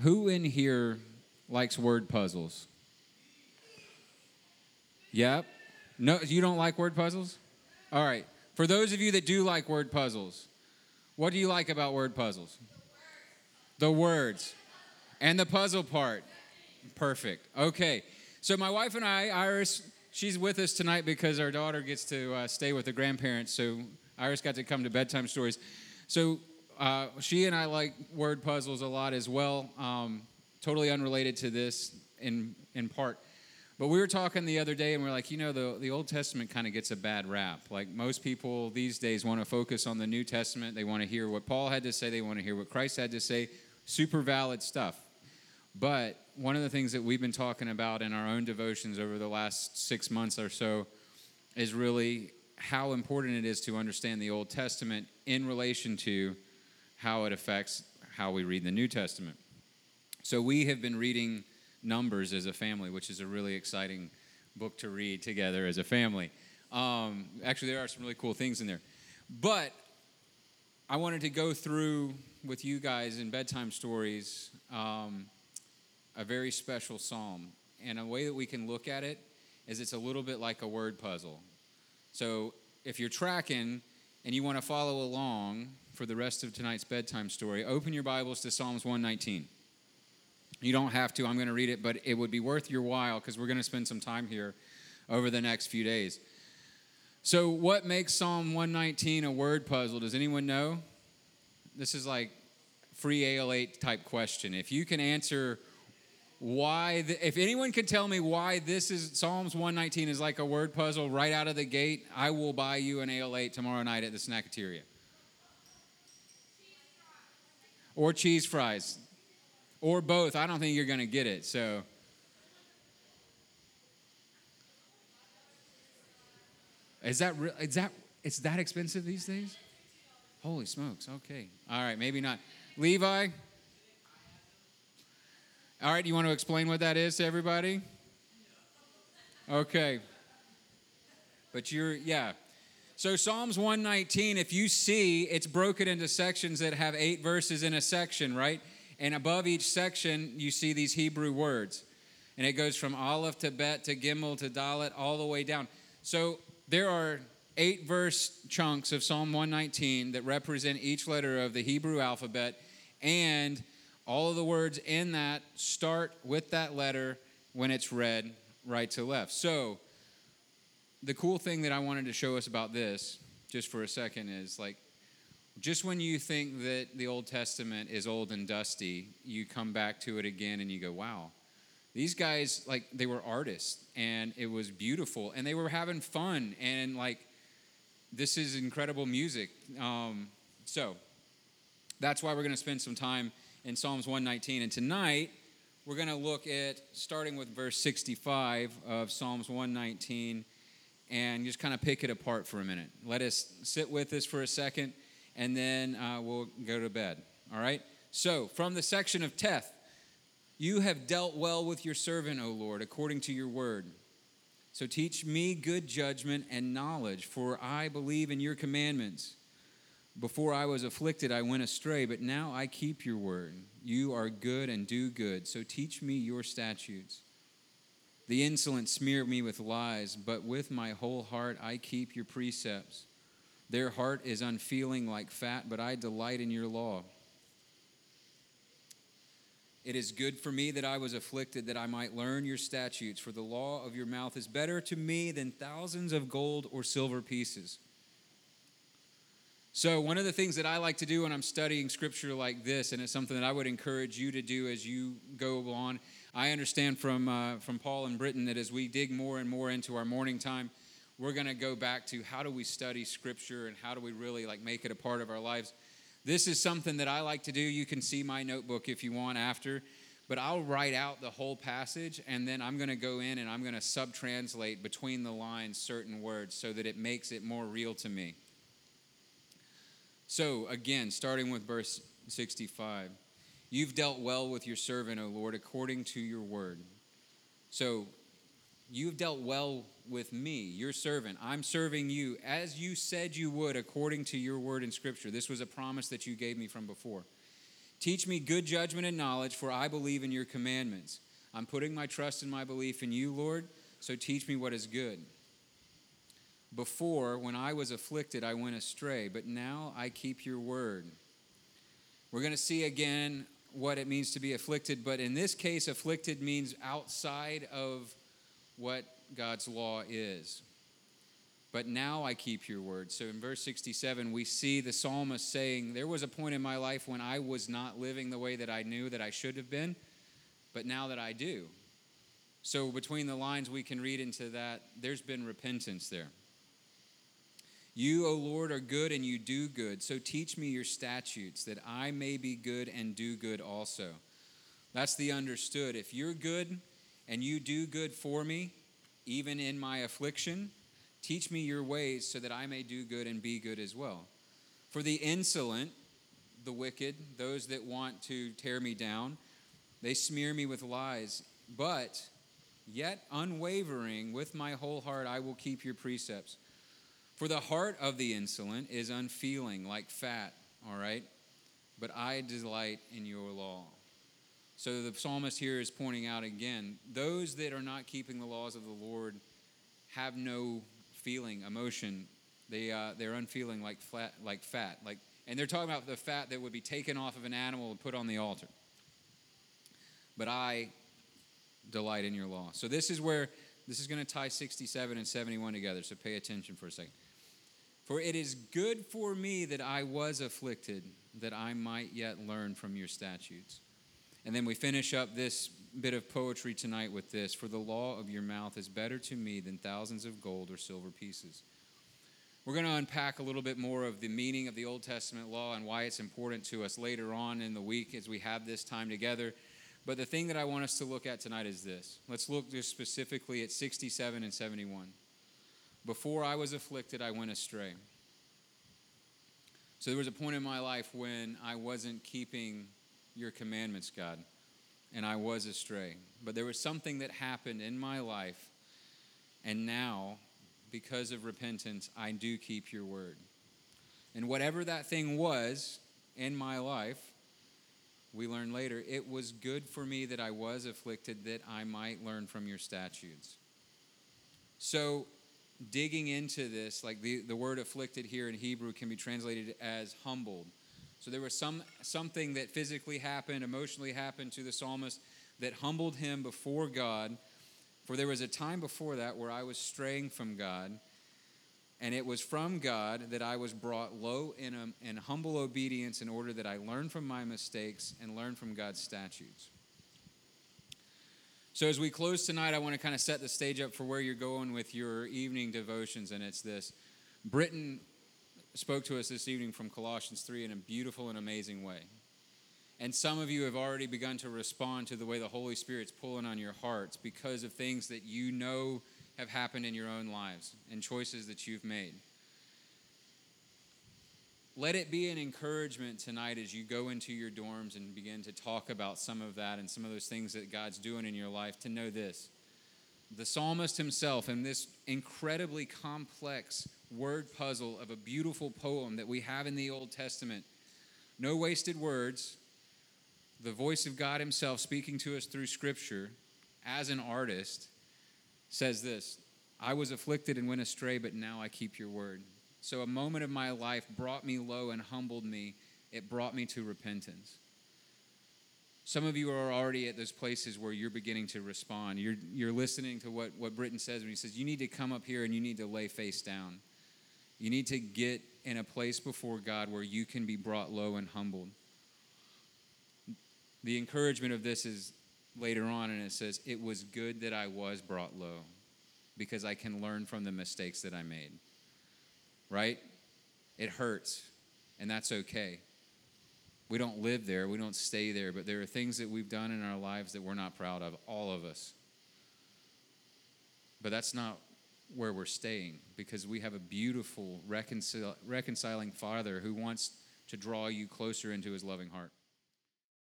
Who in here likes word puzzles? Yep. No, you don't like word puzzles? All right. For those of you that do like word puzzles, what do you like about word puzzles? The words and the puzzle part. Perfect. Okay. So my wife and I, Iris, she's with us tonight because our daughter gets to uh, stay with the grandparents. So Iris got to come to bedtime stories. So uh, she and I like word puzzles a lot as well. Um, totally unrelated to this in in part. But we were talking the other day, and we are like, you know, the, the Old Testament kind of gets a bad rap. Like most people these days want to focus on the New Testament. They want to hear what Paul had to say, they want to hear what Christ had to say. Super valid stuff. But one of the things that we've been talking about in our own devotions over the last six months or so is really how important it is to understand the Old Testament in relation to how it affects how we read the New Testament. So we have been reading Numbers as a family, which is a really exciting book to read together as a family. Um, actually, there are some really cool things in there. But I wanted to go through with you guys in bedtime stories um, a very special psalm. And a way that we can look at it is it's a little bit like a word puzzle. So if you're tracking and you want to follow along for the rest of tonight's bedtime story, open your Bibles to Psalms 119. You don't have to, I'm going to read it, but it would be worth your while because we're going to spend some time here over the next few days. So, what makes Psalm 119 a word puzzle? Does anyone know? This is like free AL8 type question. If you can answer why, the, if anyone can tell me why this is Psalms 119 is like a word puzzle right out of the gate, I will buy you an AL8 tomorrow night at the Snackateria. Or cheese fries or both, I don't think you're going to get it. So. Is that real? Is that it's that expensive these days? Holy smokes! Okay, all right, maybe not. Levi. All right, you want to explain what that is to everybody? Okay. But you're yeah. So Psalms 119, if you see, it's broken into sections that have eight verses in a section, right? And above each section, you see these Hebrew words. And it goes from Aleph to Bet to Gimel to Dalet all the way down. So there are eight verse chunks of Psalm 119 that represent each letter of the Hebrew alphabet. And all of the words in that start with that letter when it's read right to left. So the cool thing that I wanted to show us about this, just for a second, is like just when you think that the Old Testament is old and dusty, you come back to it again and you go, wow, these guys, like, they were artists and it was beautiful and they were having fun and, like, this is incredible music. Um, so that's why we're going to spend some time in Psalms 119. And tonight, we're going to look at starting with verse 65 of Psalms 119 and just kind of pick it apart for a minute. Let us sit with this for a second and then uh, we'll go to bed. All right? So, from the section of Teth, you have dealt well with your servant, O Lord, according to your word. So teach me good judgment and knowledge, for I believe in your commandments. Before I was afflicted, I went astray, but now I keep your word. You are good and do good, so teach me your statutes. The insolent smear me with lies, but with my whole heart I keep your precepts. Their heart is unfeeling like fat, but I delight in your law. It is good for me that I was afflicted, that I might learn your statutes, for the law of your mouth is better to me than thousands of gold or silver pieces. So, one of the things that I like to do when I'm studying scripture like this, and it's something that I would encourage you to do as you go on, I understand from, uh, from Paul and Britton that as we dig more and more into our morning time, we're going to go back to how do we study scripture and how do we really like make it a part of our lives. This is something that i like to do. You can see my notebook if you want after but i'll write out the whole passage and then i'm going to go in and i'm going to sub-translate between the lines certain words so that it makes it more real to me so again starting with verse 65 you've dealt well with your servant o lord according to your word so you've dealt well with me, your servant. I'm serving you as you said you would according to your word in Scripture. This was a promise that you gave me from before. Teach me good judgment and knowledge, for I believe in your commandments. I'm putting my trust and my belief in you, Lord, so teach me what is good. Before, when I was afflicted, I went astray, but now I keep your word. We're going to see again what it means to be afflicted, but in this case, afflicted means outside of what God's law is. But now I keep your word. So in verse 67, we see the psalmist saying, There was a point in my life when I was not living the way that I knew that I should have been, but now that I do. So between the lines, we can read into that there's been repentance there. You, O Lord, are good and you do good. So teach me your statutes that I may be good and do good also. That's the understood. If you're good and you do good for me, even in my affliction, teach me your ways so that I may do good and be good as well. For the insolent, the wicked, those that want to tear me down, they smear me with lies. But yet unwavering with my whole heart, I will keep your precepts. For the heart of the insolent is unfeeling, like fat, all right? But I delight in your law. So the psalmist here is pointing out again those that are not keeping the laws of the Lord have no feeling, emotion. They, uh, they're unfeeling like, flat, like fat. Like, and they're talking about the fat that would be taken off of an animal and put on the altar. But I delight in your law. So this is where this is going to tie 67 and 71 together. So pay attention for a second. For it is good for me that I was afflicted, that I might yet learn from your statutes. And then we finish up this bit of poetry tonight with this For the law of your mouth is better to me than thousands of gold or silver pieces. We're going to unpack a little bit more of the meaning of the Old Testament law and why it's important to us later on in the week as we have this time together. But the thing that I want us to look at tonight is this. Let's look just specifically at 67 and 71. Before I was afflicted, I went astray. So there was a point in my life when I wasn't keeping your commandments, God, and I was astray. But there was something that happened in my life, and now, because of repentance, I do keep your word. And whatever that thing was in my life, we learn later, it was good for me that I was afflicted, that I might learn from your statutes. So digging into this, like the, the word afflicted here in Hebrew can be translated as humbled. So there was some something that physically happened, emotionally happened to the psalmist that humbled him before God. For there was a time before that where I was straying from God, and it was from God that I was brought low in, a, in humble obedience in order that I learn from my mistakes and learn from God's statutes. So, as we close tonight, I want to kind of set the stage up for where you're going with your evening devotions, and it's this. Britton spoke to us this evening from Colossians 3 in a beautiful and amazing way. And some of you have already begun to respond to the way the Holy Spirit's pulling on your hearts because of things that you know have happened in your own lives and choices that you've made. Let it be an encouragement tonight as you go into your dorms and begin to talk about some of that and some of those things that God's doing in your life to know this. The psalmist himself, in this incredibly complex word puzzle of a beautiful poem that we have in the Old Testament, no wasted words, the voice of God Himself speaking to us through Scripture as an artist, says this I was afflicted and went astray, but now I keep your word. So a moment of my life brought me low and humbled me. It brought me to repentance. Some of you are already at those places where you're beginning to respond. You're, you're listening to what, what Britton says when he says, You need to come up here and you need to lay face down. You need to get in a place before God where you can be brought low and humbled. The encouragement of this is later on, and it says, It was good that I was brought low because I can learn from the mistakes that I made right? It hurts, and that's okay. We don't live there, we don't stay there, but there are things that we've done in our lives that we're not proud of, all of us. But that's not where we're staying because we have a beautiful, reconcil- reconciling Father who wants to draw you closer into his loving heart.